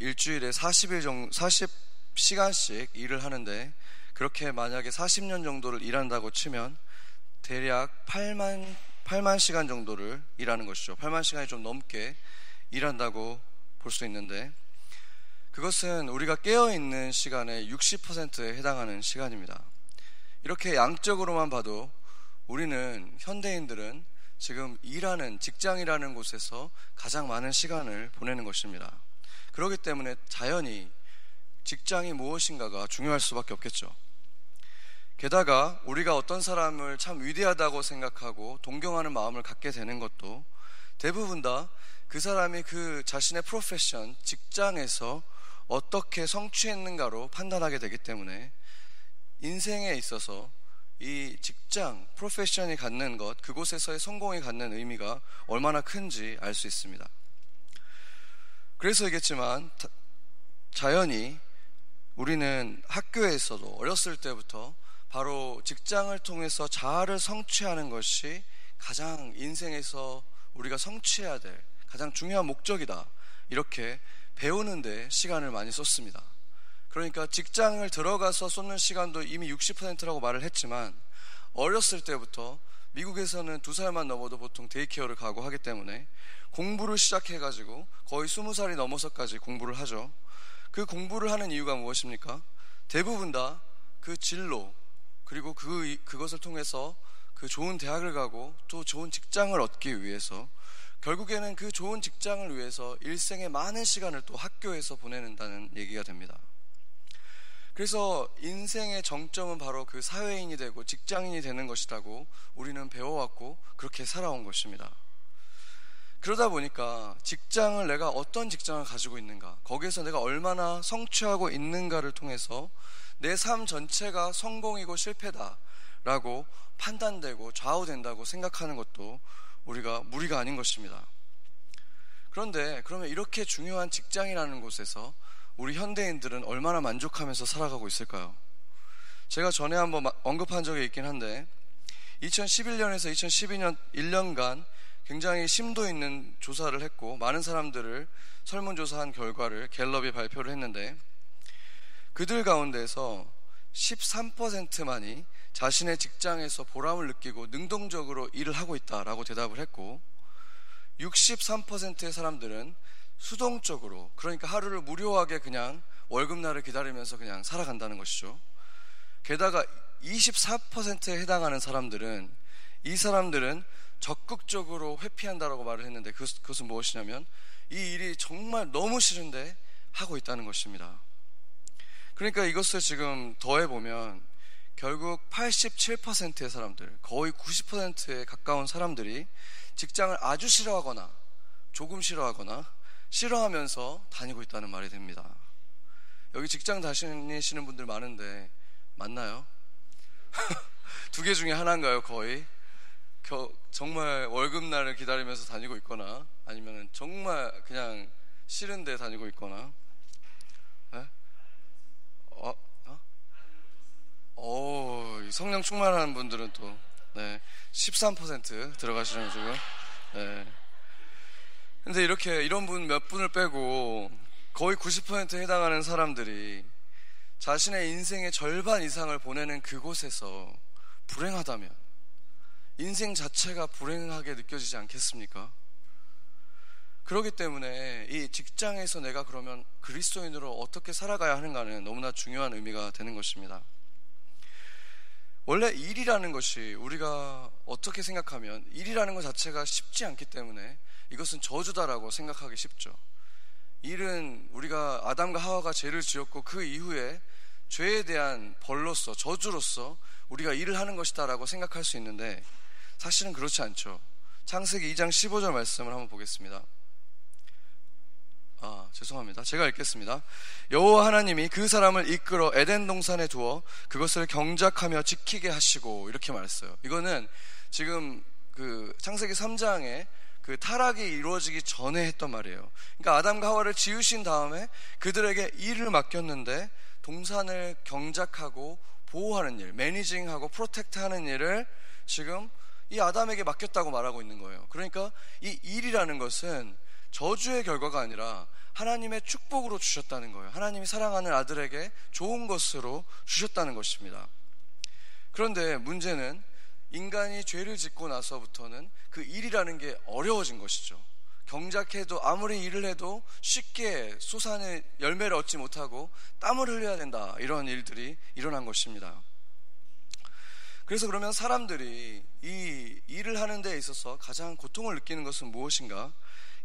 일주일에 40일 정도, 40시간씩 일을 하는데 그렇게 만약에 40년 정도를 일한다고 치면 대략 8만 8만 시간 정도를 일하는 것이죠. 8만 시간이 좀 넘게 일한다고 볼 수 있는데 그것은 우리가 깨어 있는 시간의 60%에 해당하는 시간입니다. 이렇게 양적으로만 봐도 우리는 현대인들은 지금 일하는 직장이라는 곳에서 가장 많은 시간을 보내는 것입니다. 그렇기 때문에 자연히 직장이 무엇인가가 중요할 수밖에 없겠죠. 게다가 우리가 어떤 사람을 참 위대하다고 생각하고 동경하는 마음을 갖게 되는 것도 대부분 다 그 사람이 그 자신의 프로페션, 직장에서 어떻게 성취했는가로 판단하게 되기 때문에 인생에 있어서 이 직장, 프로페션이 갖는 것, 그곳에서의 성공이 갖는 의미가 얼마나 큰지 알 수 있습니다. 그래서이겠지만 자연히 우리는 학교에서도 어렸을 때부터 바로 직장을 통해서 자아를 성취하는 것이 가장 인생에서 우리가 성취해야 될 가장 중요한 목적이다. 이렇게 배우는데 시간을 많이 썼습니다. 그러니까 직장을 들어가서 쏟는 시간도 이미 60%라고 말을 했지만 어렸을 때부터 미국에서는 두 살만 넘어도 보통 daycare를 가고 하기 때문에 공부를 시작해가지고 거의 스무 살이 넘어서까지 공부를 하죠. 그 공부를 하는 이유가 무엇입니까? 대부분 다 그 진로 그리고 그 그것을 통해서 그 좋은 대학을 가고 또 좋은 직장을 얻기 위해서 결국에는 그 좋은 직장을 위해서 일생의 많은 시간을 또 학교에서 보내는다는 얘기가 됩니다. 그래서 인생의 정점은 바로 그 사회인이 되고 직장인이 되는 것이라고 우리는 배워왔고 그렇게 살아온 것입니다. 그러다 보니까 직장을 내가 어떤 직장을 가지고 있는가, 거기에서 내가 얼마나 성취하고 있는가를 통해서 내 삶 전체가 성공이고 실패다라고 판단되고 좌우된다고 생각하는 것도 우리가 무리가 아닌 것입니다. 그런데 그러면 이렇게 중요한 직장이라는 곳에서 우리 현대인들은 얼마나 만족하면서 살아가고 있을까요? 제가 전에 한번 언급한 적이 있긴 한데 2011년에서 2012년 1년간 굉장히 심도 있는 조사를 했고 많은 사람들을 설문조사한 결과를 갤럽이 발표를 했는데 그들 가운데서 13%만이 자신의 직장에서 보람을 느끼고 능동적으로 일을 하고 있다라고 대답을 했고 63%의 사람들은 수동적으로 그러니까 하루를 무료하게 그냥 월급날을 기다리면서 그냥 살아간다는 것이죠. 게다가 24%에 해당하는 사람들은 이 사람들은 적극적으로 회피한다라고 말을 했는데 그, 그것은 무엇이냐면 이 일이 정말 너무 싫은데 하고 있다는 것입니다. 그러니까 이것을 지금 더해보면 결국 87%의 사람들, 거의 90%에 가까운 사람들이 직장을 아주 싫어하거나 조금 싫어하거나 싫어하면서 다니고 있다는 말이 됩니다. 여기 직장 다니시는 분들 많은데 맞나요? 두 개 중에 하나인가요, 거의? 겨, 정말 월급날을 기다리면서 다니고 있거나 아니면 정말 그냥 싫은데 다니고 있거나 네? 어? 어? 오, 성령 충만한 분들은 또 네, 13% 들어가시는 지금 네. 근데 이렇게 이런 분 몇 분을 빼고 거의 90%에 해당하는 사람들이 자신의 인생의 절반 이상을 보내는 그곳에서 불행하다면 인생 자체가 불행하게 느껴지지 않겠습니까? 그렇기 때문에 이 직장에서 내가 그러면 그리스도인으로 어떻게 살아가야 하는가는 너무나 중요한 의미가 되는 것입니다. 원래 일이라는 것이 우리가 어떻게 생각하면 일이라는 것 자체가 쉽지 않기 때문에 이것은 저주다라고 생각하기 쉽죠. 일은 우리가 아담과 하와가 죄를 지었고 그 이후에 죄에 대한 벌로서 저주로서 우리가 일을 하는 것이다라고 생각할 수 있는데 사실은 그렇지 않죠. 창세기 2장 15절 말씀을 한번 보겠습니다. 아, 죄송합니다. 제가 읽겠습니다. 여호와 하나님이 그 사람을 이끌어 에덴 동산에 두어 그것을 경작하며 지키게 하시고 이렇게 말했어요. 이거는 지금 그 창세기 3장에 그 타락이 이루어지기 전에 했던 말이에요. 그러니까 아담과 하와를 지으신 다음에 그들에게 일을 맡겼는데 동산을 경작하고 보호하는 일, 매니징하고 프로텍트하는 일을 지금 이 아담에게 맡겼다고 말하고 있는 거예요. 그러니까 이 일이라는 것은 저주의 결과가 아니라 하나님의 축복으로 주셨다는 거예요. 하나님이 사랑하는 아들에게 좋은 것으로 주셨다는 것입니다. 그런데 문제는 인간이 죄를 짓고 나서부터는 그 일이라는 게 어려워진 것이죠. 경작해도 아무리 일을 해도 쉽게 솟아내 열매를 얻지 못하고 땀을 흘려야 된다. 이런 일들이 일어난 것입니다. 그래서 그러면 사람들이 이 일을 하는 데 있어서 가장 고통을 느끼는 것은 무엇인가?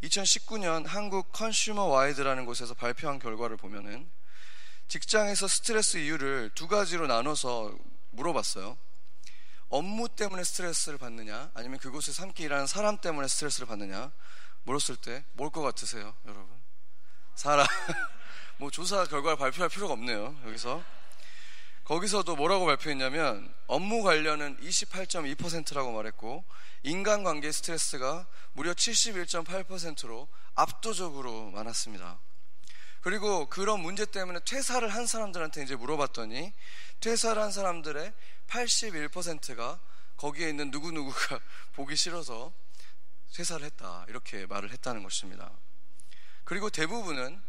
2019년 한국 컨슈머 와이드라는 곳에서 발표한 결과를 보면은 직장에서 스트레스 이유를 두 가지로 나눠서 물어봤어요. 업무 때문에 스트레스를 받느냐, 아니면 그곳에서 함께 일하는 사람 때문에 스트레스를 받느냐, 물었을 때 뭘 것 같으세요, 여러분? 사람. 뭐 조사 결과를 발표할 필요가 없네요, 여기서. 거기서도 뭐라고 발표했냐면 업무 관련은 28.2%라고 말했고 인간관계 스트레스가 무려 71.8%로 압도적으로 많았습니다. 그리고 그런 문제 때문에 퇴사를 한 사람들한테 이제 물어봤더니 퇴사를 한 사람들의 81%가 거기에 있는 누구누구가 보기 싫어서 퇴사를 했다. 이렇게 말을 했다는 것입니다. 그리고 대부분은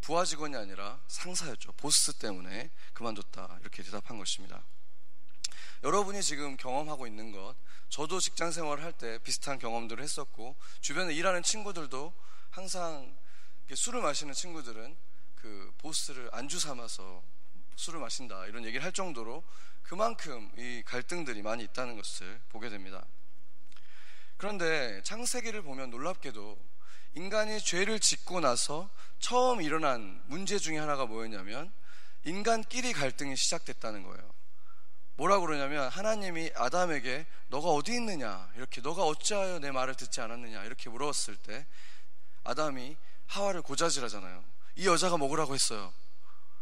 부하 직원이 아니라 상사였죠. 보스 때문에 그만뒀다. 이렇게 대답한 것입니다. 여러분이 지금 경험하고 있는 것, 저도 직장 생활을 할 때 비슷한 경험들을 했었고, 주변에 일하는 친구들도 항상 술을 마시는 친구들은 그 보스를 안주 삼아서 술을 마신다. 이런 얘기를 할 정도로 그만큼 이 갈등들이 많이 있다는 것을 보게 됩니다. 그런데 창세기를 보면 놀랍게도 인간이 죄를 짓고 나서 처음 일어난 문제 중에 하나가 뭐였냐면 인간끼리 갈등이 시작됐다는 거예요. 뭐라 그러냐면 하나님이 아담에게 너가 어디 있느냐 이렇게 너가 어찌하여 내 말을 듣지 않았느냐 이렇게 물었을 때 아담이 하와를 고자질하잖아요. 이 여자가 먹으라고 했어요.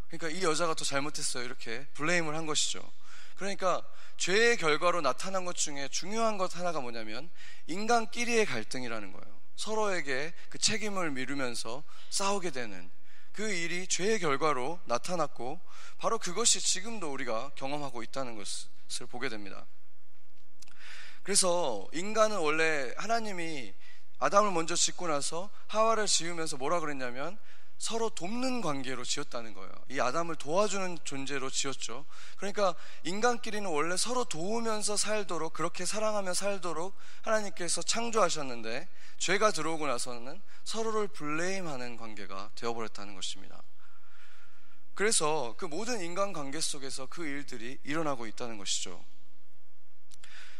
그러니까 이 여자가 더 잘못했어요. 이렇게 블레임을 한 것이죠. 그러니까 죄의 결과로 나타난 것 중에 중요한 것 하나가 뭐냐면 인간끼리의 갈등이라는 거예요. 서로에게 그 책임을 미루면서 싸우게 되는 그 일이 죄의 결과로 나타났고 바로 그것이 지금도 우리가 경험하고 있다는 것을 보게 됩니다. 그래서 인간은 원래 하나님이 아담을 먼저 짓고 나서 하와를 지으면서 뭐라 그랬냐면 서로 돕는 관계로 지었다는 거예요. 이 아담을 도와주는 존재로 지었죠. 그러니까 인간끼리는 원래 서로 도우면서 살도록 그렇게 사랑하며 살도록 하나님께서 창조하셨는데 죄가 들어오고 나서는 서로를 블레임하는 관계가 되어버렸다는 것입니다. 그래서 그 모든 인간 관계 속에서 그 일들이 일어나고 있다는 것이죠.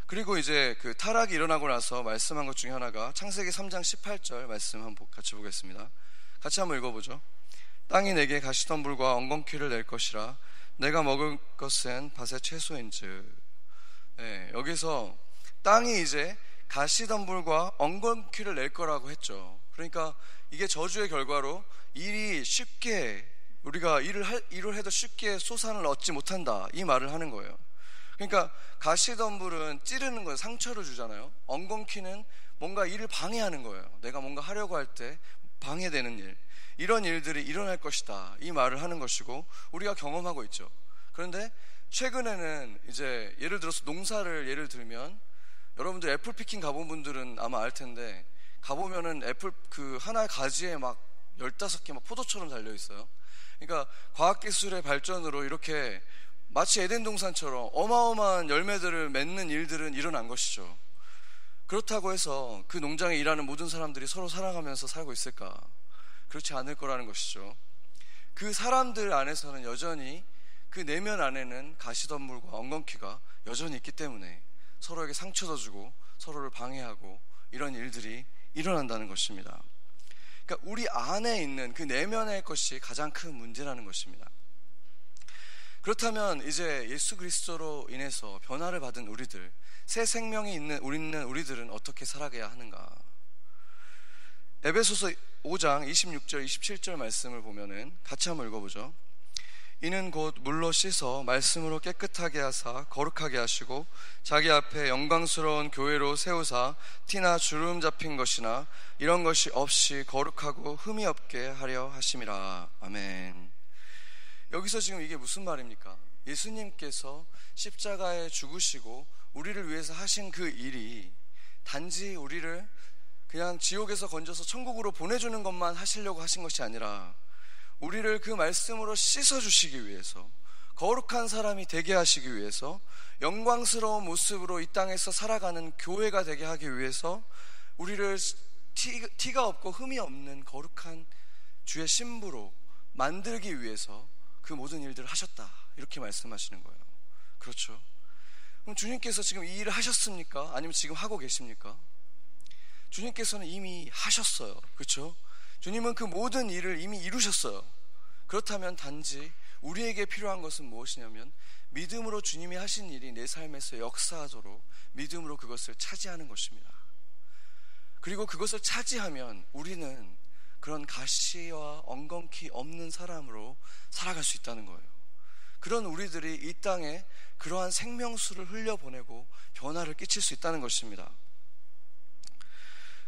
그리고 이제 그 타락이 일어나고 나서 말씀한 것 중에 하나가 창세기 3장 18절 말씀 한번 같이 보겠습니다. 같이 한번 읽어보죠. 땅이 내게 가시덤불과 엉겅퀴를 낼 것이라 내가 먹을 것은 밭의 채소인즉. 네, 여기서 땅이 이제 가시덤불과 엉겅퀴를 낼 거라고 했죠. 그러니까 이게 저주의 결과로 일이 쉽게 우리가 일을 할, 일을 해도 쉽게 소산을 얻지 못한다 이 말을 하는 거예요. 그러니까 가시덤불은 찌르는 거예요. 상처를 주잖아요. 엉겅퀴는 뭔가 일을 방해하는 거예요. 내가 뭔가 하려고 할 때 방해되는 일. 이런 일들이 일어날 것이다. 이 말을 하는 것이고 우리가 경험하고 있죠. 그런데 최근에는 이제 예를 들어서 농사를 예를 들면 여러분들 apple picking 가본 분들은 아마 알 텐데 가보면은 애플 그 하나의 가지에 막 15개 막 포도처럼 달려 있어요. 그러니까 과학기술의 발전으로 이렇게 마치 에덴 동산처럼 어마어마한 열매들을 맺는 일들은 일어난 것이죠. 그렇다고 해서 그 농장에 일하는 모든 사람들이 서로 사랑하면서 살고 있을까? 그렇지 않을 거라는 것이죠. 그 사람들 안에서는 여전히 그 내면 안에는 가시덤불과 엉겅퀴가 여전히 있기 때문에 서로에게 상처도 주고 서로를 방해하고 이런 일들이 일어난다는 것입니다. 그러니까 우리 안에 있는 그 내면의 것이 가장 큰 문제라는 것입니다. 그렇다면 이제 예수 그리스도로 인해서 변화를 받은 우리들, 새 생명이 있는 우리는 우리들은 어떻게 살아가야 하는가? 에베소서 5장 26절 27절 말씀을 보면은 같이 한번 읽어보죠. 이는 곧 물로 씻어 말씀으로 깨끗하게 하사 거룩하게 하시고 자기 앞에 영광스러운 교회로 세우사 티나 주름 잡힌 것이나 이런 것이 없이 거룩하고 흠이 없게 하려 하심이라. 아멘. 여기서 지금 이게 무슨 말입니까? 예수님께서 십자가에 죽으시고 우리를 위해서 하신 그 일이 단지 우리를 그냥 지옥에서 건져서 천국으로 보내주는 것만 하시려고 하신 것이 아니라 우리를 그 말씀으로 씻어주시기 위해서 거룩한 사람이 되게 하시기 위해서 영광스러운 모습으로 이 땅에서 살아가는 교회가 되게 하기 위해서 우리를 티, 가 없고 흠이 없는 거룩한 주의 신부로 만들기 위해서 그 모든 일들을 하셨다. 이렇게 말씀하시는 거예요. 그렇죠. 그럼 주님께서 지금 이 일을 하셨습니까? 아니면 지금 하고 계십니까? 주님께서는 이미 하셨어요. 그렇죠? 주님은 그 모든 일을 이미 이루셨어요. 그렇다면 단지 우리에게 필요한 것은 무엇이냐면 믿음으로 주님이 하신 일이 내 삶에서 역사하도록 믿음으로 그것을 차지하는 것입니다. 그리고 그것을 차지하면 우리는 그런 가시와 엉겅퀴 없는 사람으로 살아갈 수 있다는 거예요. 그런 우리들이 이 땅에 그러한 생명수를 흘려보내고 변화를 끼칠 수 있다는 것입니다.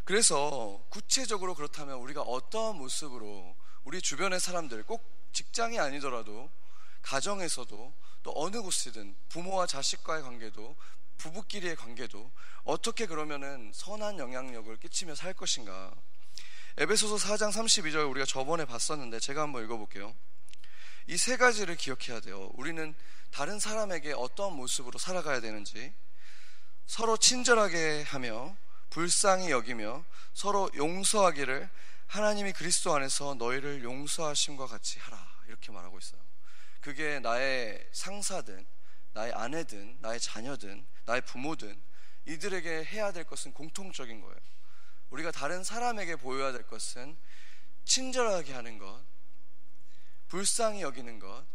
그래서 구체적으로 그렇다면 우리가 어떠한 모습으로 우리 주변의 사람들 꼭 직장이 아니더라도 가정에서도 또 어느 곳이든 부모와 자식과의 관계도 부부끼리의 관계도 어떻게 그러면은 선한 영향력을 끼치며 살 것인가? 에베소서 4장 32절 우리가 저번에 봤었는데 제가 한번 읽어볼게요. 이 세 가지를 기억해야 돼요. 우리는 다른 사람에게 어떤 모습으로 살아가야 되는지 서로 친절하게 하며 불쌍히 여기며 서로 용서하기를 하나님이 그리스도 안에서 너희를 용서하심과 같이 하라. 이렇게 말하고 있어요. 그게 나의 상사든, 나의 아내든, 나의 자녀든, 나의 부모든, 이들에게 해야 될 것은 공통적인 거예요. 우리가 다른 사람에게 보여야 될 것은 친절하게 하는 것, 불쌍히 여기는 것,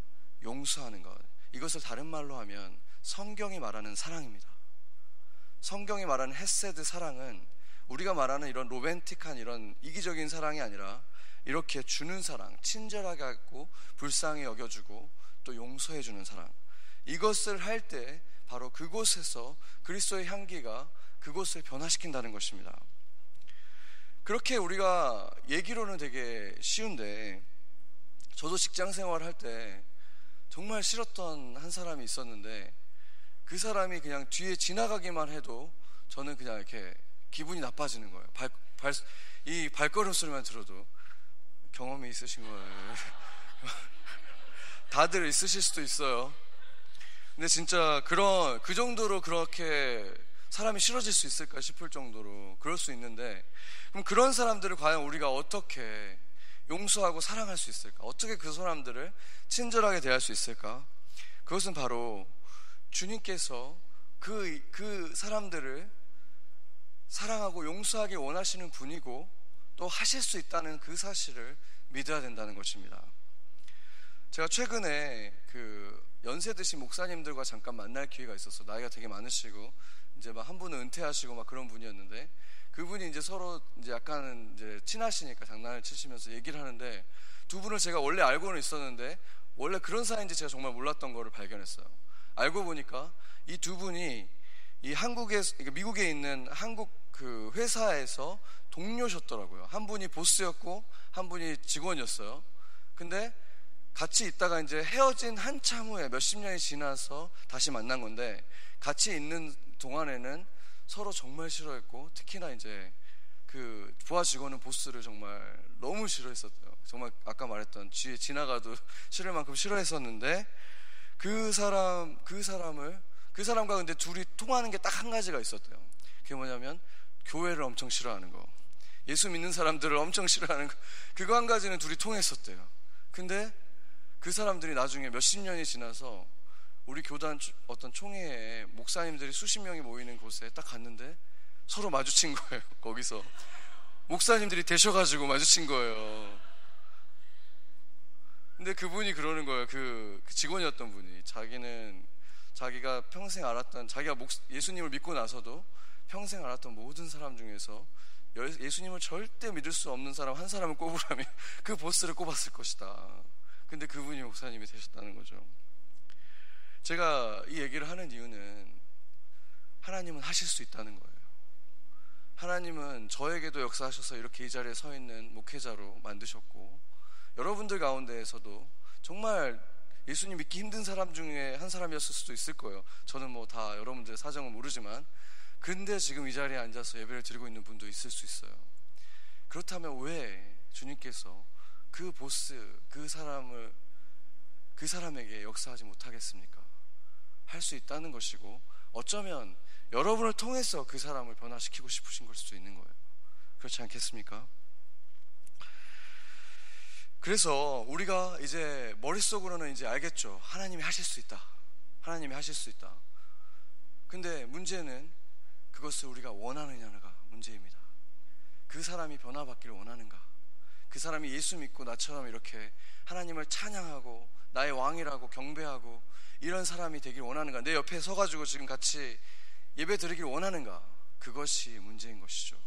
용서하는 것. 이것을 다른 말로 하면 성경이 말하는 사랑입니다. 성경이 말하는 헤세드 사랑은 우리가 말하는 이런 로맨틱한 이런 이기적인 사랑이 아니라 이렇게 주는 사랑, 친절하게 하고 불쌍히 여겨주고 또 용서해 주는 사랑. 이것을 할 때 바로 그곳에서 그리스도의 향기가 그곳을 변화시킨다는 것입니다. 그렇게 우리가 얘기로는 되게 쉬운데 저도 직장 생활을 할때 정말 싫었던 한 사람이 있었는데 그 사람이 그냥 뒤에 지나가기만 해도 저는 그냥 이렇게 기분이 나빠지는 거예요. 발, 발, 이 발걸음 소리만 들어도 경험이 있으신 거예요. 다들 있으실 수도 있어요. 근데 진짜 그런 그 정도로 그렇게 사람이 싫어질 수 있을까 싶을 정도로 그럴 수 있는데 그럼 그런 사람들을 과연 우리가 어떻게 용서하고 사랑할 수 있을까? 어떻게 그 사람들을 친절하게 대할 수 있을까? 그것은 바로 주님께서 그, 그 사람들을 사랑하고 용서하기 원하시는 분이고 또 하실 수 있다는 그 사실을 믿어야 된다는 것입니다. 제가 최근에 그 연세 드신 목사님들과 잠깐 만날 기회가 있었어. 나이가 되게 많으시고 이제 막 한 분은 은퇴하시고 막 그런 분이었는데 그분이 이제 서로 이제 약간 이제 친하시니까 장난을 치시면서 얘기를 하는데 두 분을 제가 원래 알고는 있었는데 원래 그런 사이인지 제가 정말 몰랐던 거를 발견했어요. 알고 보니까 이 두 분이 이 한국에 그러니까 미국에 있는 한국 그 회사에서 동료셨더라고요. 한 분이 보스였고 한 분이 직원이었어요. 근데 같이 있다가 이제 헤어진 한참 후에 몇십 년이 지나서 다시 만난 건데 같이 있는 동안에는 서로 정말 싫어했고 특히나 이제 그 부하 직원은 보스를 정말 너무 싫어했었대요. 정말 아까 말했던 뒤에 지나가도 싫을 만큼 싫어했었는데 그 사람 그 사람을 그 사람과 근데 둘이 통하는 게 딱 한 가지가 있었대요. 그게 뭐냐면 교회를 엄청 싫어하는 거. 예수 믿는 사람들을 엄청 싫어하는 거. 그거 한 가지는 둘이 통했었대요. 근데 그 사람들이 나중에 몇십 년이 지나서 우리 교단 어떤 총회에 목사님들이 수십 명이 모이는 곳에 딱 갔는데 서로 마주친 거예요. 거기서. 목사님들이 되셔가지고 마주친 거예요. 근데 그분이 그러는 거예요. 그, 그 직원이었던 분이. 자기는 자기가 평생 알았던, 자기가 목, 예수님을 믿고 나서도 평생 알았던 모든 사람 중에서 예수님을 절대 믿을 수 없는 사람 한 사람을 꼽으라면 그 보스를 꼽았을 것이다. 근데 그분이 목사님이 되셨다는 거죠. 제가 이 얘기를 하는 이유는 하나님은 하실 수 있다는 거예요. 하나님은 저에게도 역사하셔서 이렇게 이 자리에 서 있는 목회자로 만드셨고, 여러분들 가운데에서도 정말 예수님 믿기 힘든 사람 중에 한 사람이었을 수도 있을 거예요. 저는 뭐 다 여러분들 사정은 모르지만, 근데 지금 이 자리에 앉아서 예배를 드리고 있는 분도 있을 수 있어요. 그렇다면 왜 주님께서 그 보스, 그 사람을, 그 사람에게 역사하지 못하겠습니까? 할 수 있다는 것이고, 어쩌면 여러분을 통해서 그 사람을 변화시키고 싶으신 걸 수도 있는 거예요. 그렇지 않겠습니까? 그래서 우리가 이제 머릿속으로는 이제 알겠죠. 하나님이 하실 수 있다. 하나님이 하실 수 있다. 근데 문제는 그것을 우리가 원하느냐가 문제입니다. 그 사람이 변화받기를 원하는가? 그 사람이 예수 믿고 나처럼 이렇게 하나님을 찬양하고 나의 왕이라고 경배하고 이런 사람이 되길 원하는가? 내 옆에 서가지고 지금 같이 예배 드리길 원하는가? 그것이 문제인 것이죠.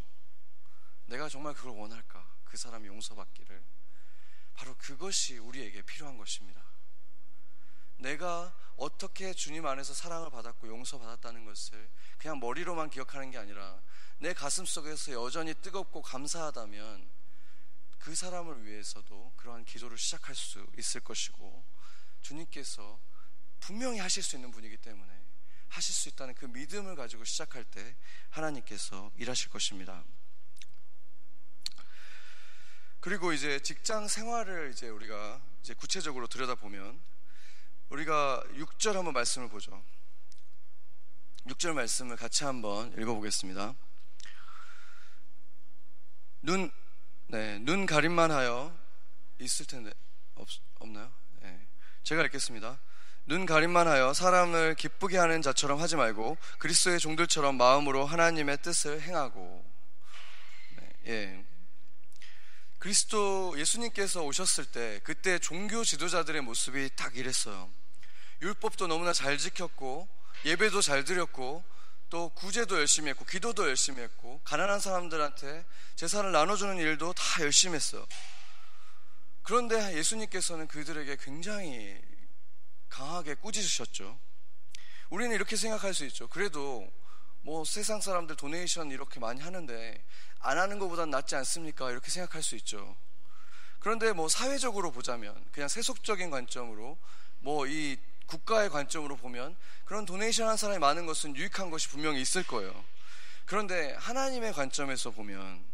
내가 정말 그걸 원할까? 그 사람이 용서받기를. 바로 그것이 우리에게 필요한 것입니다. 내가 어떻게 주님 안에서 사랑을 받았고 용서받았다는 것을 그냥 머리로만 기억하는 게 아니라 내 가슴 속에서 여전히 뜨겁고 감사하다면 그 사람을 위해서도 그러한 기도를 시작할 수 있을 것이고 주님께서 분명히 하실 수 있는 분이기 때문에 하실 수 있다는 그 믿음을 가지고 시작할 때 하나님께서 일하실 것입니다. 그리고 이제 직장 생활을 이제 우리가 이제 구체적으로 들여다보면 우리가 6절 한번 말씀을 보죠. 6절 말씀을 같이 한번 읽어보겠습니다. 눈, 네, 눈 가림만 하여 있을 텐데, 없, 없나요? 네. 제가 읽겠습니다. 눈 가림만 하여 사람을 기쁘게 하는 자처럼 하지 말고 그리스도의 종들처럼 마음으로 하나님의 뜻을 행하고, 네, 예. 그리스도 예수님께서 오셨을 때 그때 종교 지도자들의 모습이 딱 이랬어요. 율법도 너무나 잘 지켰고 예배도 잘 드렸고 또 구제도 열심히 했고 기도도 열심히 했고 가난한 사람들한테 재산을 나눠주는 일도 다 열심히 했어요. 그런데 예수님께서는 그들에게 굉장히 강하게 꾸짖으셨죠. 우리는 이렇게 생각할 수 있죠. 그래도 뭐 세상 사람들 도네이션 이렇게 많이 하는데 안 하는 것보단 낫지 않습니까? 이렇게 생각할 수 있죠. 그런데 뭐 사회적으로 보자면 그냥 세속적인 관점으로 뭐 이 국가의 관점으로 보면 그런 도네이션 한 사람이 많은 것은 유익한 것이 분명히 있을 거예요. 그런데 하나님의 관점에서 보면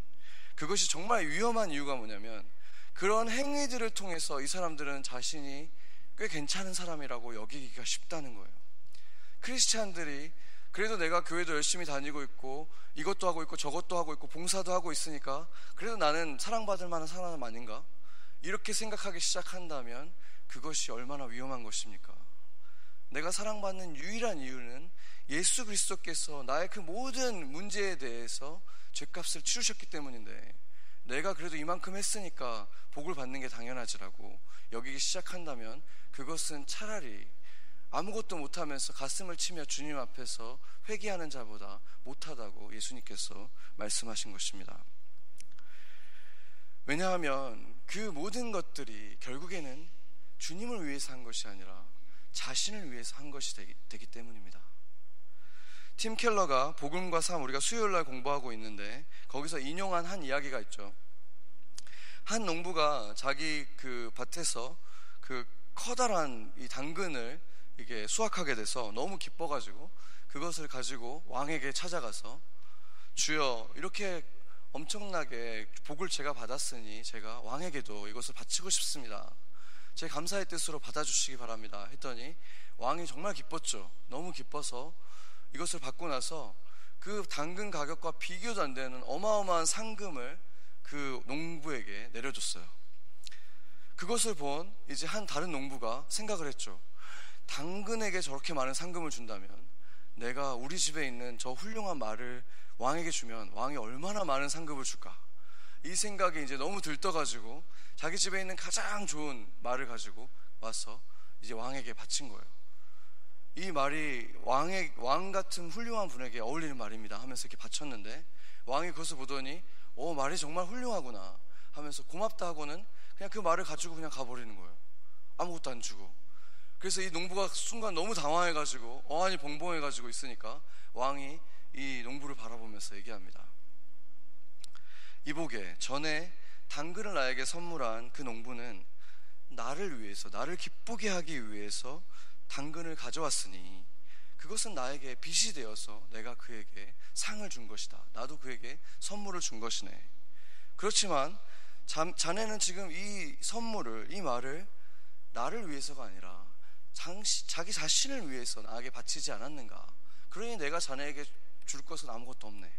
그것이 정말 위험한 이유가 뭐냐면 그런 행위들을 통해서 이 사람들은 자신이 꽤 괜찮은 사람이라고 여기기가 쉽다는 거예요. 크리스찬들이 그래도 내가 교회도 열심히 다니고 있고 이것도 하고 있고 저것도 하고 있고 봉사도 하고 있으니까 그래도 나는 사랑받을 만한 사람 아닌가? 이렇게 생각하기 시작한다면 그것이 얼마나 위험한 것입니까? 내가 사랑받는 유일한 이유는 예수 그리스도께서 나의 그 모든 문제에 대해서 죄값을 치르셨기 때문인데 내가 그래도 이만큼 했으니까 복을 받는 게 당연하지라고 여기기 시작한다면 그것은 차라리 아무것도 못하면서 가슴을 치며 주님 앞에서 회개하는 자보다 못하다고 예수님께서 말씀하신 것입니다. 왜냐하면 그 모든 것들이 결국에는 주님을 위해서 한 것이 아니라 자신을 위해서 한 것이 되기, 때문입니다. 팀 켈러가 복음과 삶 우리가 수요일 날 공부하고 있는데 거기서 인용한 한 이야기가 있죠. 한 농부가 자기 그 밭에서 그 커다란 이 당근을 이게 수확하게 돼서 너무 기뻐가지고 그것을 가지고 왕에게 찾아가서 주여 이렇게 엄청나게 복을 제가 받았으니 제가 왕에게도 이것을 바치고 싶습니다. 제 감사의 뜻으로 받아주시기 바랍니다. 했더니 왕이 정말 기뻤죠. 너무 기뻐서 이것을 받고 나서 그 당근 가격과 비교도 안 되는 어마어마한 상금을 그 농부에게 내려줬어요. 그것을 본 이제 한 다른 농부가 생각을 했죠. 당근에게 저렇게 많은 상금을 준다면 내가 우리 집에 있는 저 훌륭한 말을 왕에게 주면 왕이 얼마나 많은 상금을 줄까? 이 생각이 이제 너무 들떠가지고 자기 집에 있는 가장 좋은 말을 가지고 와서 이제 왕에게 바친 거예요. 이 말이 왕의 왕 같은 훌륭한 분에게 어울리는 말입니다 하면서 이렇게 바쳤는데 왕이 그것을 보더니 오 말이 정말 훌륭하구나 하면서 고맙다 하고는 그냥 그 말을 가지고 그냥 가버리는 거예요. 아무것도 안 주고 그래서 이 농부가 순간 너무 당황해가지고 어안이 벙벙해가지고 있으니까 왕이 이 농부를 바라보면서 얘기합니다. 이보게 전에 당근을 나에게 선물한 그 농부는 나를 위해서 나를 기쁘게 하기 위해서 당근을 가져왔으니 그것은 나에게 빚이 되어서 내가 그에게 상을 준 것이다. 나도 그에게 선물을 준 것이네. 그렇지만 자, 자네는 지금 이 선물을, 이 말을 나를 위해서가 아니라 장시, 자기 자신을 위해서 나에게 바치지 않았는가. 그러니 내가 자네에게 줄 것은 아무것도 없네.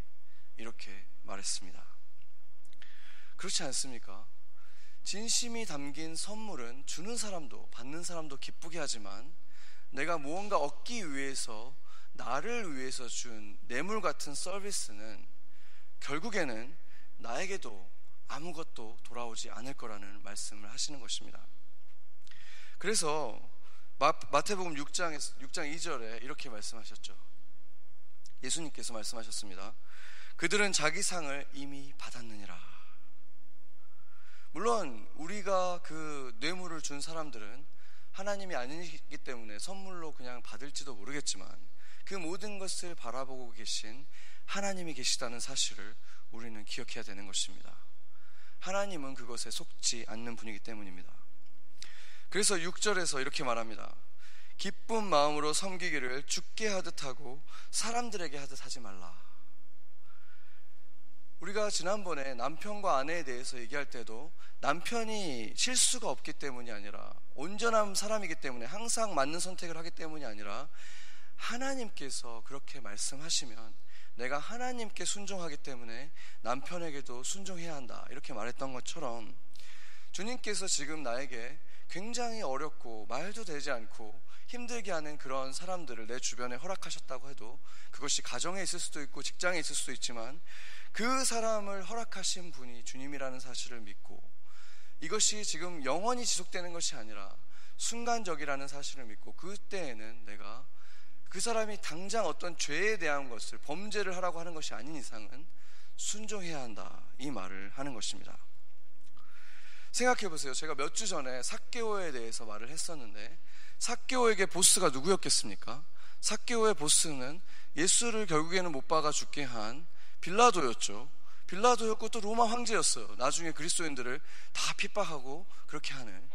이렇게 말했습니다. 그렇지 않습니까? 진심이 담긴 선물은 주는 사람도 받는 사람도 기쁘게 하지만 내가 무언가 얻기 위해서 나를 위해서 준 뇌물 같은 서비스는 결국에는 나에게도 아무것도 돌아오지 않을 거라는 말씀을 하시는 것입니다. 그래서 마태복음 6장 6장 2절에 이렇게 말씀하셨죠. 예수님께서 말씀하셨습니다. 그들은 자기 상을 이미 받았느니라. 물론 우리가 그 뇌물을 준 사람들은 하나님이 아니기 때문에 선물로 그냥 받을지도 모르겠지만 그 모든 것을 바라보고 계신 하나님이 계시다는 사실을 우리는 기억해야 되는 것입니다. 하나님은 그것에 속지 않는 분이기 때문입니다. 그래서 6절에서 이렇게 말합니다. 기쁜 마음으로 섬기기를 죽게 하듯 하고 사람들에게 하듯 하지 말라. 우리가 지난번에 남편과 아내에 대해서 얘기할 때도 남편이 실수가 없기 때문이 아니라 온전한 사람이기 때문에 항상 맞는 선택을 하기 때문이 아니라 하나님께서 그렇게 말씀하시면 내가 하나님께 순종하기 때문에 남편에게도 순종해야 한다. 이렇게 말했던 것처럼 주님께서 지금 나에게 굉장히 어렵고 말도 되지 않고 힘들게 하는 그런 사람들을 내 주변에 허락하셨다고 해도 그것이 가정에 있을 수도 있고 직장에 있을 수도 있지만 그 사람을 허락하신 분이 주님이라는 사실을 믿고 이것이 지금 영원히 지속되는 것이 아니라 순간적이라는 사실을 믿고 그때에는 내가 그 사람이 당장 어떤 죄에 대한 것을 범죄를 하라고 하는 것이 아닌 이상은 순종해야 한다 이 말을 하는 것입니다. 생각해 보세요. 제가 몇 주 전에 사개오에 대해서 말을 했었는데 사개오에게 보스가 누구였겠습니까? 사개오의 보스는 예수를 결국에는 못 박아 죽게 한 빌라도였죠. 빌라도였고 또 로마 황제였어요. 나중에 그리스도인들을 다 핍박하고 그렇게 하는.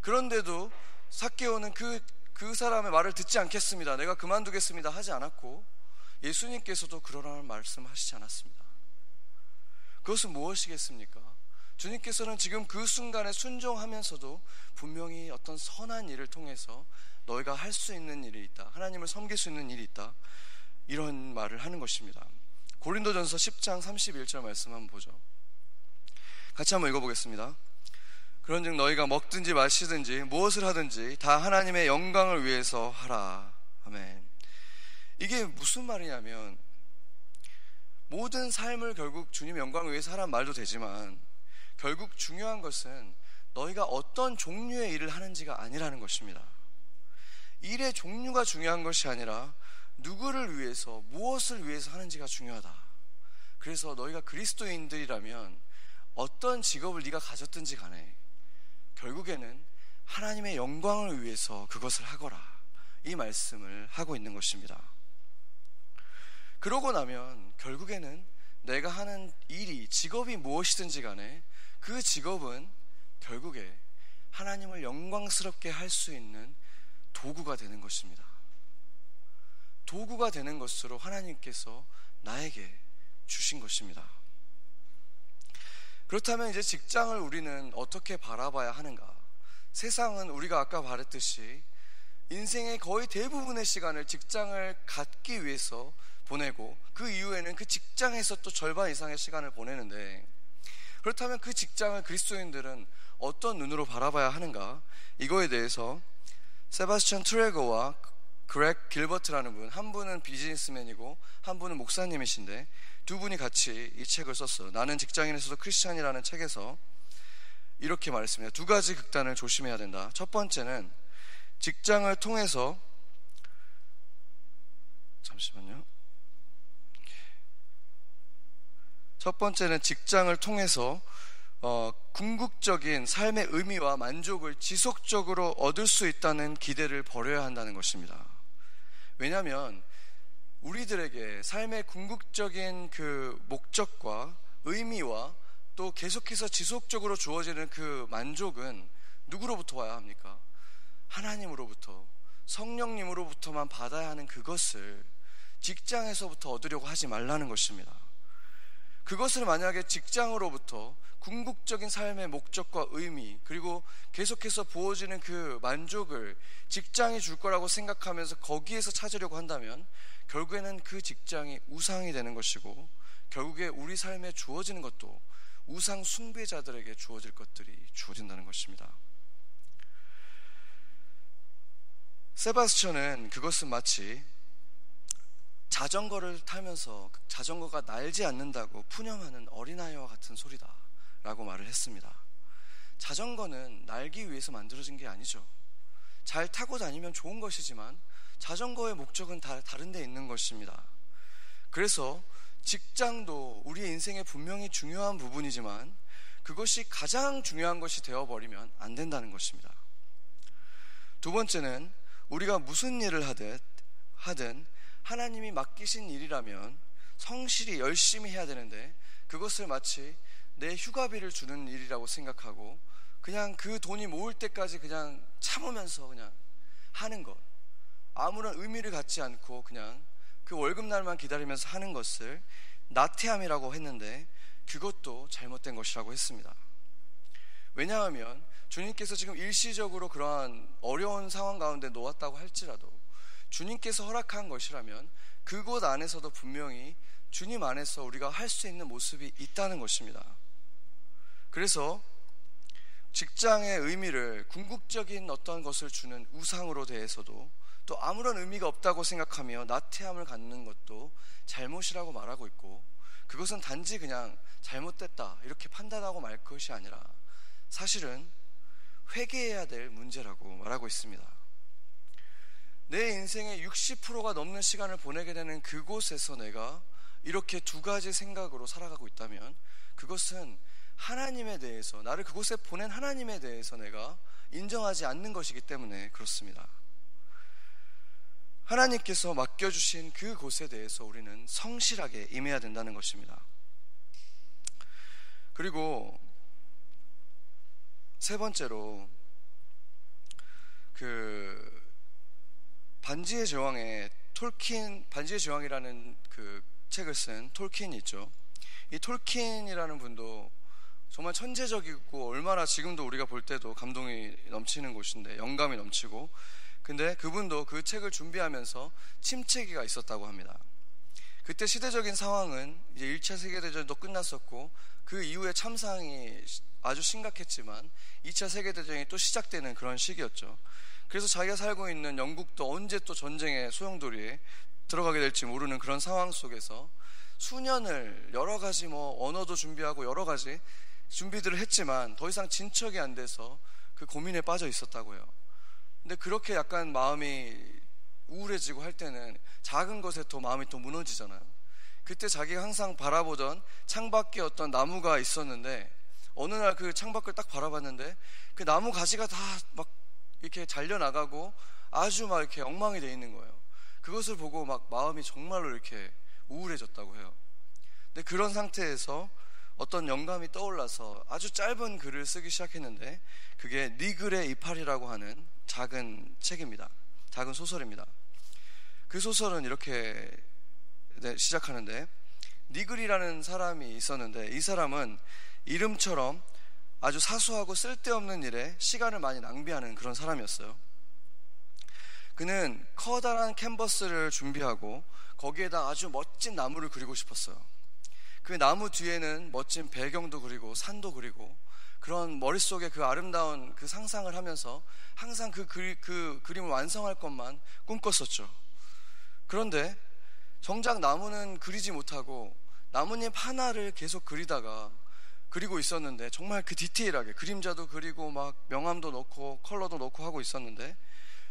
그런데도 사케오는 그, 그 사람의 말을 듣지 않겠습니다. 내가 그만두겠습니다. 하지 않았고 예수님께서도 그러라는 말씀 하시지 않았습니다. 그것은 무엇이겠습니까? 주님께서는 지금 그 순간에 순종하면서도 분명히 어떤 선한 일을 통해서 너희가 할 수 있는 일이 있다. 하나님을 섬길 수 있는 일이 있다. 이런 말을 하는 것입니다. 고린도전서 10장 31절 말씀 한번 보죠. 같이 한번 읽어보겠습니다. 그런즉 너희가 먹든지 마시든지 무엇을 하든지 다 하나님의 영광을 위해서 하라. 아멘. 이게 무슨 말이냐면 모든 삶을 결국 주님 영광을 위해서 하란 말도 되지만 결국 중요한 것은 너희가 어떤 종류의 일을 하는지가 아니라는 것입니다. 일의 종류가 중요한 것이 아니라 누구를 위해서 무엇을 위해서 하는지가 중요하다. 그래서 너희가 그리스도인들이라면 어떤 직업을 네가 가졌든지 간에 결국에는 하나님의 영광을 위해서 그것을 하거라. 이 말씀을 하고 있는 것입니다. 그러고 나면 결국에는 내가 하는 일이 직업이 무엇이든지 간에 그 직업은 결국에 하나님을 영광스럽게 할 수 있는 도구가 되는 것입니다. 도구가 되는 것으로 하나님께서 나에게 주신 것입니다. 그렇다면 이제 직장을 우리는 어떻게 바라봐야 하는가? 세상은 우리가 아까 말했듯이 인생의 거의 대부분의 시간을 직장을 갖기 위해서 보내고 그 이후에는 그 직장에서 또 절반 이상의 시간을 보내는데 그렇다면 그 직장을 그리스도인들은 어떤 눈으로 바라봐야 하는가? 이거에 대해서 세바스찬 트레거와 그렉 길버트라는 분, 한 분은 비즈니스맨이고 한 분은 목사님이신데 두 분이 같이 이 책을 썼어요. 나는 직장인에서도 크리스찬이라는 책에서 이렇게 말했습니다. 두 가지 극단을 조심해야 된다. 첫 번째는 직장을 통해서 잠시만요. 첫 번째는 직장을 통해서 어, 궁극적인 삶의 의미와 만족을 지속적으로 얻을 수 있다는 기대를 버려야 한다는 것입니다. 왜냐하면 우리들에게 삶의 궁극적인 그 목적과 의미와 또 계속해서 지속적으로 주어지는 그 만족은 누구로부터 와야 합니까? 하나님으로부터 성령님으로부터만 받아야 하는 그것을 직장에서부터 얻으려고 하지 말라는 것입니다. 그것을 만약에 직장으로부터 궁극적인 삶의 목적과 의미, 그리고 계속해서 부어지는 그 만족을 직장이 줄 거라고 생각하면서 거기에서 찾으려고 한다면 결국에는 그 직장이 우상이 되는 것이고 결국에 우리 삶에 주어지는 것도 우상 숭배자들에게 주어질 것들이 주어진다는 것입니다. 세바스천은 그것은 마치 자전거를 타면서 자전거가 날지 않는다고 푸념하는 어린아이와 같은 소리다 라고 말을 했습니다. 자전거는 날기 위해서 만들어진 게 아니죠. 잘 타고 다니면 좋은 것이지만 자전거의 목적은 다 다른 데 있는 것입니다. 그래서 직장도 우리의 인생에 분명히 중요한 부분이지만 그것이 가장 중요한 것이 되어버리면 안 된다는 것입니다. 두 번째는 우리가 무슨 일을 하든, 하든 하나님이 맡기신 일이라면 성실히 열심히 해야 되는데 그것을 마치 내 휴가비를 주는 일이라고 생각하고 그냥 그 돈이 모을 때까지 그냥 참으면서 그냥 하는 것. 아무런 의미를 갖지 않고 그냥 그 월급날만 기다리면서 하는 것을 나태함이라고 했는데 그것도 잘못된 것이라고 했습니다. 왜냐하면 주님께서 지금 일시적으로 그러한 어려운 상황 가운데 놓았다고 할지라도 주님께서 허락한 것이라면 그곳 안에서도 분명히 주님 안에서 우리가 할 수 있는 모습이 있다는 것입니다. 그래서 직장의 의미를 궁극적인 어떤 것을 주는 우상으로 대해서도 또 아무런 의미가 없다고 생각하며 나태함을 갖는 것도 잘못이라고 말하고 있고 그것은 단지 그냥 잘못됐다 이렇게 판단하고 말 것이 아니라 사실은 회개해야 될 문제라고 말하고 있습니다. 내 인생의 60%가 넘는 시간을 보내게 되는 그곳에서 내가 이렇게 두 가지 생각으로 살아가고 있다면 그것은 하나님에 대해서 나를 그곳에 보낸 하나님에 대해서 내가 인정하지 않는 것이기 때문에 그렇습니다. 하나님께서 맡겨주신 그곳에 대해서 우리는 성실하게 임해야 된다는 것입니다. 그리고 세 번째로 그 반지의 제왕의 톨킨 반지의 제왕이라는 그 책을 쓴 톨킨이 있죠. 이 톨킨이라는 분도 정말 천재적이고 얼마나 지금도 우리가 볼 때도 감동이 넘치는 곳인데 영감이 넘치고 근데 그분도 그 책을 준비하면서 침체기가 있었다고 합니다. 그때 시대적인 상황은 이제 1차 세계대전도 끝났었고 그 이후에 참상이 아주 심각했지만 2차 세계대전이 또 시작되는 그런 시기였죠. 그래서 자기가 살고 있는 영국도 언제 또 전쟁의 소용돌이에 들어가게 될지 모르는 그런 상황 속에서 수년을 여러 가지 뭐 언어도 준비하고 여러 가지 준비들을 했지만 더 이상 진척이 안 돼서 그 고민에 빠져 있었다고요. 근데 그렇게 약간 마음이 우울해지고 할 때는 작은 것에 또 마음이 또 무너지잖아요. 그때 자기가 항상 바라보던 창밖에 어떤 나무가 있었는데 어느 날 그 창밖을 딱 바라봤는데 그 나무 가지가 다 막 이렇게 잘려 나가고 아주 막 이렇게 엉망이 돼 있는 거예요. 그것을 보고 막 마음이 정말로 이렇게 우울해졌다고 해요. 근데 그런 상태에서 어떤 영감이 떠올라서 아주 짧은 글을 쓰기 시작했는데 그게 니글의 이팔이라고 하는 작은 책입니다. 작은 소설입니다. 그 소설은 이렇게 네, 시작하는데 니글이라는 사람이 있었는데 이 사람은 이름처럼 아주 사소하고 쓸데없는 일에 시간을 많이 낭비하는 그런 사람이었어요. 그는 커다란 캔버스를 준비하고 거기에다 아주 멋진 나무를 그리고 싶었어요. 그 나무 뒤에는 멋진 배경도 그리고 산도 그리고 그런 머릿속에 그 아름다운 그 상상을 하면서 항상 그, 그리, 그 그림을 완성할 것만 꿈꿨었죠. 그런데 정작 나무는 그리지 못하고 나뭇잎 하나를 계속 그리다가 그리고 있었는데 정말 그 디테일하게 그림자도 그리고 막 명암도 넣고 컬러도 넣고 하고 있었는데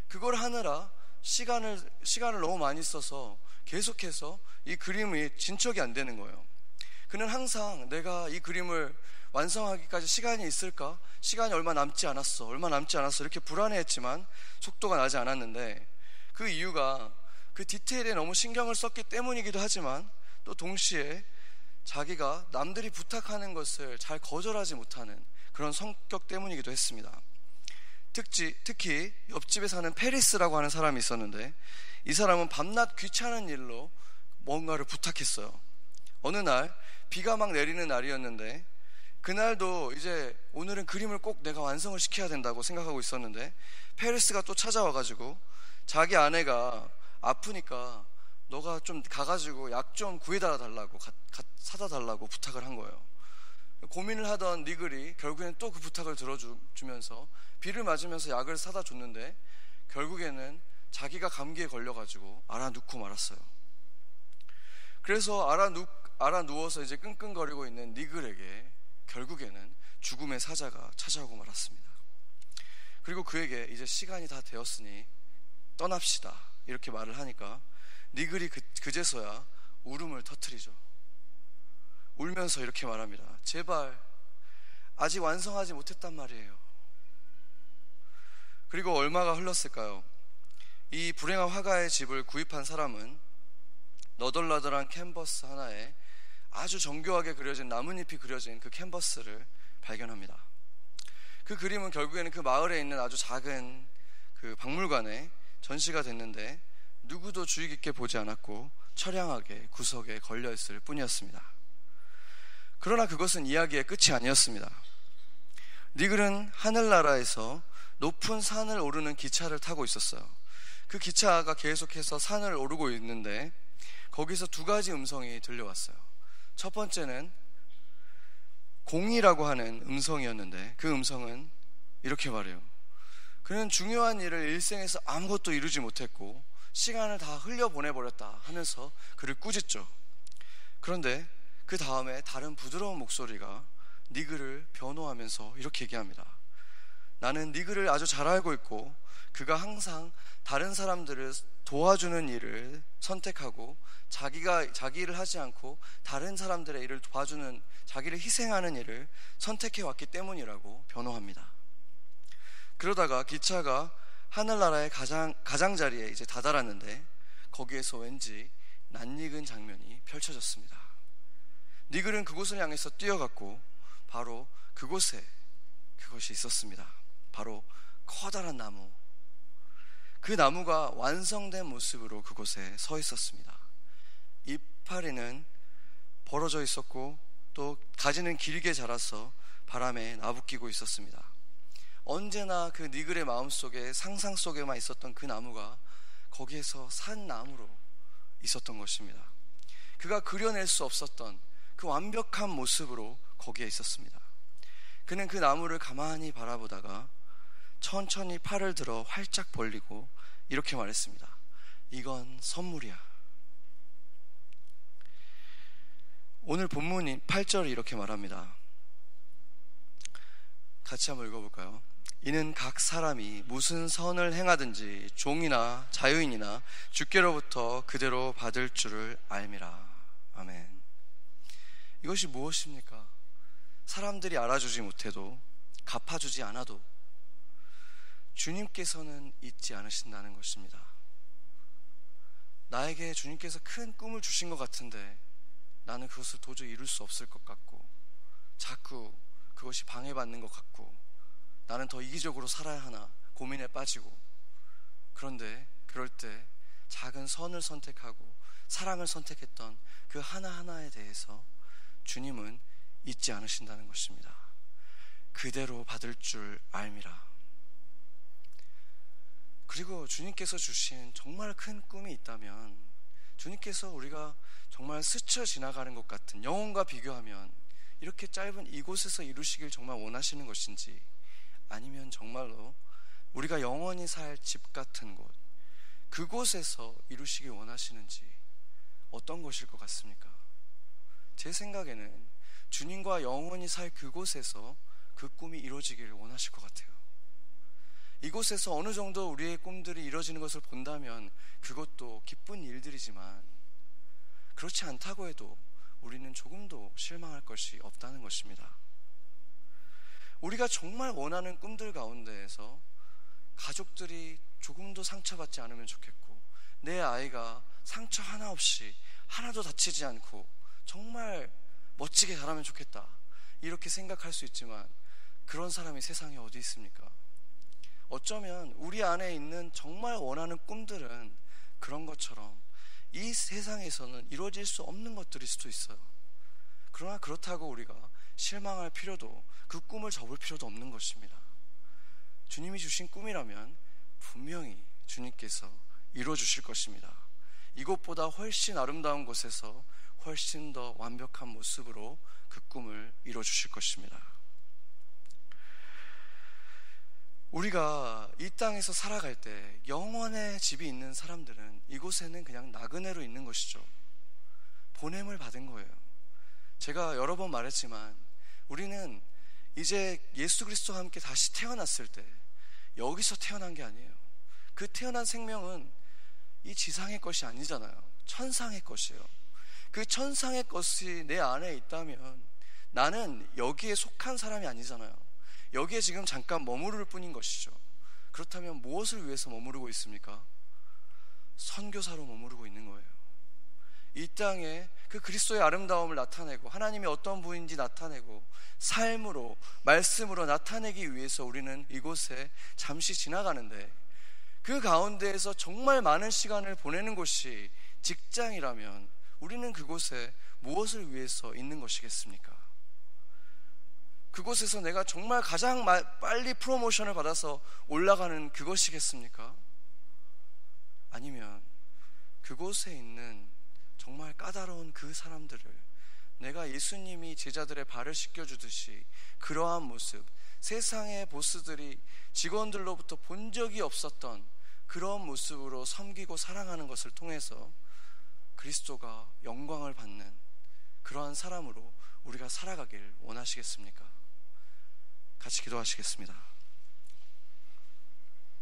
그걸 하느라 시간을 시간을 너무 많이 써서 계속해서 이 그림이 진척이 안 되는 거예요. 그는 항상 내가 이 그림을 완성하기까지 시간이 있을까? 시간이 얼마 남지 않았어. 얼마 남지 않았어. 이렇게 불안해했지만 속도가 나지 않았는데 그 이유가 그 디테일에 너무 신경을 썼기 때문이기도 하지만 또 동시에 자기가 남들이 부탁하는 것을 잘 거절하지 못하는 그런 성격 때문이기도 했습니다. 특지, 특히 옆집에 사는 페리스라고 하는 사람이 있었는데 이 사람은 밤낮 귀찮은 일로 뭔가를 부탁했어요. 어느 날 비가 막 내리는 날이었는데 그날도 이제 오늘은 그림을 꼭 내가 완성을 시켜야 된다고 생각하고 있었는데 페리스가 또 찾아와가지고 자기 아내가 아프니까 너가 좀 가가지고 약 좀 구해다 달라고 사다 달라고 부탁을 한 거예요. 고민을 하던 니글이 결국에는 또 그 부탁을 들어주면서 비를 맞으면서 약을 사다 줬는데 결국에는 자기가 감기에 걸려가지고 알아눕고 말았어요. 그래서 알아눕, 알아누워서 이제 끙끙거리고 있는 니글에게 결국에는 죽음의 사자가 찾아오고 말았습니다. 그리고 그에게 이제 시간이 다 되었으니 떠납시다. 이렇게 말을 하니까 니글이 그, 그제서야 울음을 터트리죠. 울면서 이렇게 말합니다. 제발 아직 완성하지 못했단 말이에요. 그리고 얼마가 흘렀을까요? 이 불행한 화가의 집을 구입한 사람은 너덜너덜한 캔버스 하나에 아주 정교하게 그려진 나뭇잎이 그려진 그 캔버스를 발견합니다. 그 그림은 결국에는 그 마을에 있는 아주 작은 그 박물관에 전시가 됐는데 누구도 주의 깊게 보지 않았고 처량하게 구석에 걸려 있을 뿐이었습니다. 그러나 그것은 이야기의 끝이 아니었습니다. 니글은 하늘나라에서 높은 산을 오르는 기차를 타고 있었어요. 그 기차가 계속해서 산을 오르고 있는데 거기서 두 가지 음성이 들려왔어요. 첫 번째는 공이라고 하는 음성이었는데 그 음성은 이렇게 말해요. 그는 중요한 일을 일생에서 아무것도 이루지 못했고 시간을 다 흘려보내버렸다 하면서 그를 꾸짖죠. 그런데 그 다음에 다른 부드러운 목소리가 니그를 변호하면서 이렇게 얘기합니다. 나는 니그를 아주 잘 알고 있고 그가 항상 다른 사람들을 도와주는 일을 선택하고 자기가 자기 일을 하지 않고 다른 사람들의 일을 도와주는 자기를 희생하는 일을 선택해 왔기 때문이라고 변호합니다. 그러다가 기차가 하늘나라의 가장 가장자리에 이제 다다랐는데 거기에서 왠지 낯익은 장면이 펼쳐졌습니다. 니글은 그곳을 향해서 뛰어갔고 바로 그곳에 그것이 있었습니다. 바로 커다란 나무. 그 나무가 완성된 모습으로 그곳에 서 있었습니다. 이파리는 벌어져 있었고 또 가지는 길게 자라서 바람에 나부끼고 있었습니다. 언제나 그 니글의 마음 속에 상상 속에만 있었던 그 나무가 거기에서 산 나무로 있었던 것입니다. 그가 그려낼 수 없었던 그 완벽한 모습으로 거기에 있었습니다. 그는 그 나무를 가만히 바라보다가 천천히 팔을 들어 활짝 벌리고 이렇게 말했습니다. 이건 선물이야. 오늘 본문이 8절이 이렇게 말합니다. 같이 한번 읽어볼까요? 이는 각 사람이 무슨 선을 행하든지 종이나 자유인이나 주께로부터 그대로 받을 줄을 알미라. 아멘. 이것이 무엇입니까? 사람들이 알아주지 못해도 갚아주지 않아도 주님께서는 잊지 않으신다는 것입니다. 나에게 주님께서 큰 꿈을 주신 것 같은데 나는 그것을 도저히 이룰 수 없을 것 같고 자꾸 그것이 방해받는 것 같고 나는 더 이기적으로 살아야 하나 고민에 빠지고 그런데 그럴 때 작은 선을 선택하고 사랑을 선택했던 그 하나하나에 대해서 주님은 잊지 않으신다는 것입니다. 그대로 받을 줄 알미라. 그리고 주님께서 주신 정말 큰 꿈이 있다면 주님께서 우리가 정말 스쳐 지나가는 것 같은 영혼과 비교하면 이렇게 짧은 이곳에서 이루시길 정말 원하시는 것인지 아니면 정말로 우리가 영원히 살 집 같은 곳 그곳에서 이루시길 원하시는지 어떤 것일 것 같습니까? 제 생각에는 주님과 영원히 살 그곳에서 그 꿈이 이루어지기를 원하실 것 같아요. 이곳에서 어느 정도 우리의 꿈들이 이루어지는 것을 본다면 그것도 기쁜 일들이지만 그렇지 않다고 해도 우리는 조금도 실망할 것이 없다는 것입니다. 우리가 정말 원하는 꿈들 가운데에서 가족들이 조금도 상처받지 않으면 좋겠고 내 아이가 상처 하나 없이 하나도 다치지 않고 정말 멋지게 자라면 좋겠다. 이렇게 생각할 수 있지만 그런 사람이 세상에 어디 있습니까? 어쩌면 우리 안에 있는 정말 원하는 꿈들은 그런 것처럼 이 세상에서는 이루어질 수 없는 것들일 수도 있어요. 그러나 그렇다고 우리가 실망할 필요도 그 꿈을 접을 필요도 없는 것입니다. 주님이 주신 꿈이라면 분명히 주님께서 이루어 주실 것입니다. 이곳보다 훨씬 아름다운 곳에서 훨씬 더 완벽한 모습으로 그 꿈을 이루어 주실 것입니다. 우리가 이 땅에서 살아갈 때 영원의 집이 있는 사람들은 이곳에는 그냥 나그네로 있는 것이죠. 보냄을 받은 거예요. 제가 여러 번 말했지만 우리는 이제 예수 그리스도와 함께 다시 태어났을 때 여기서 태어난 게 아니에요. 그 태어난 생명은 이 지상의 것이 아니잖아요. 천상의 것이에요. 그 천상의 것이 내 안에 있다면 나는 여기에 속한 사람이 아니잖아요. 여기에 지금 잠깐 머무를 뿐인 것이죠. 그렇다면 무엇을 위해서 머무르고 있습니까? 선교사로 머무르고 있는 거예요. 이 땅에 그 그리스도의 아름다움을 나타내고 하나님이 어떤 분인지 나타내고 삶으로 말씀으로 나타내기 위해서 우리는 이곳에 잠시 지나가는데 그 가운데에서 정말 많은 시간을 보내는 곳이 직장이라면 우리는 그곳에 무엇을 위해서 있는 것이겠습니까? 그곳에서 내가 정말 가장 빨리 프로모션을 받아서 올라가는 그것이겠습니까? 아니면 그곳에 있는 정말 까다로운 그 사람들을 내가 예수님이 제자들의 발을 씻겨주듯이 그러한 모습, 세상의 보스들이 직원들로부터 본 적이 없었던 그런 모습으로 섬기고 사랑하는 것을 통해서 그리스도가 영광을 받는 그러한 사람으로 우리가 살아가길 원하시겠습니까? 같이 기도하시겠습니다.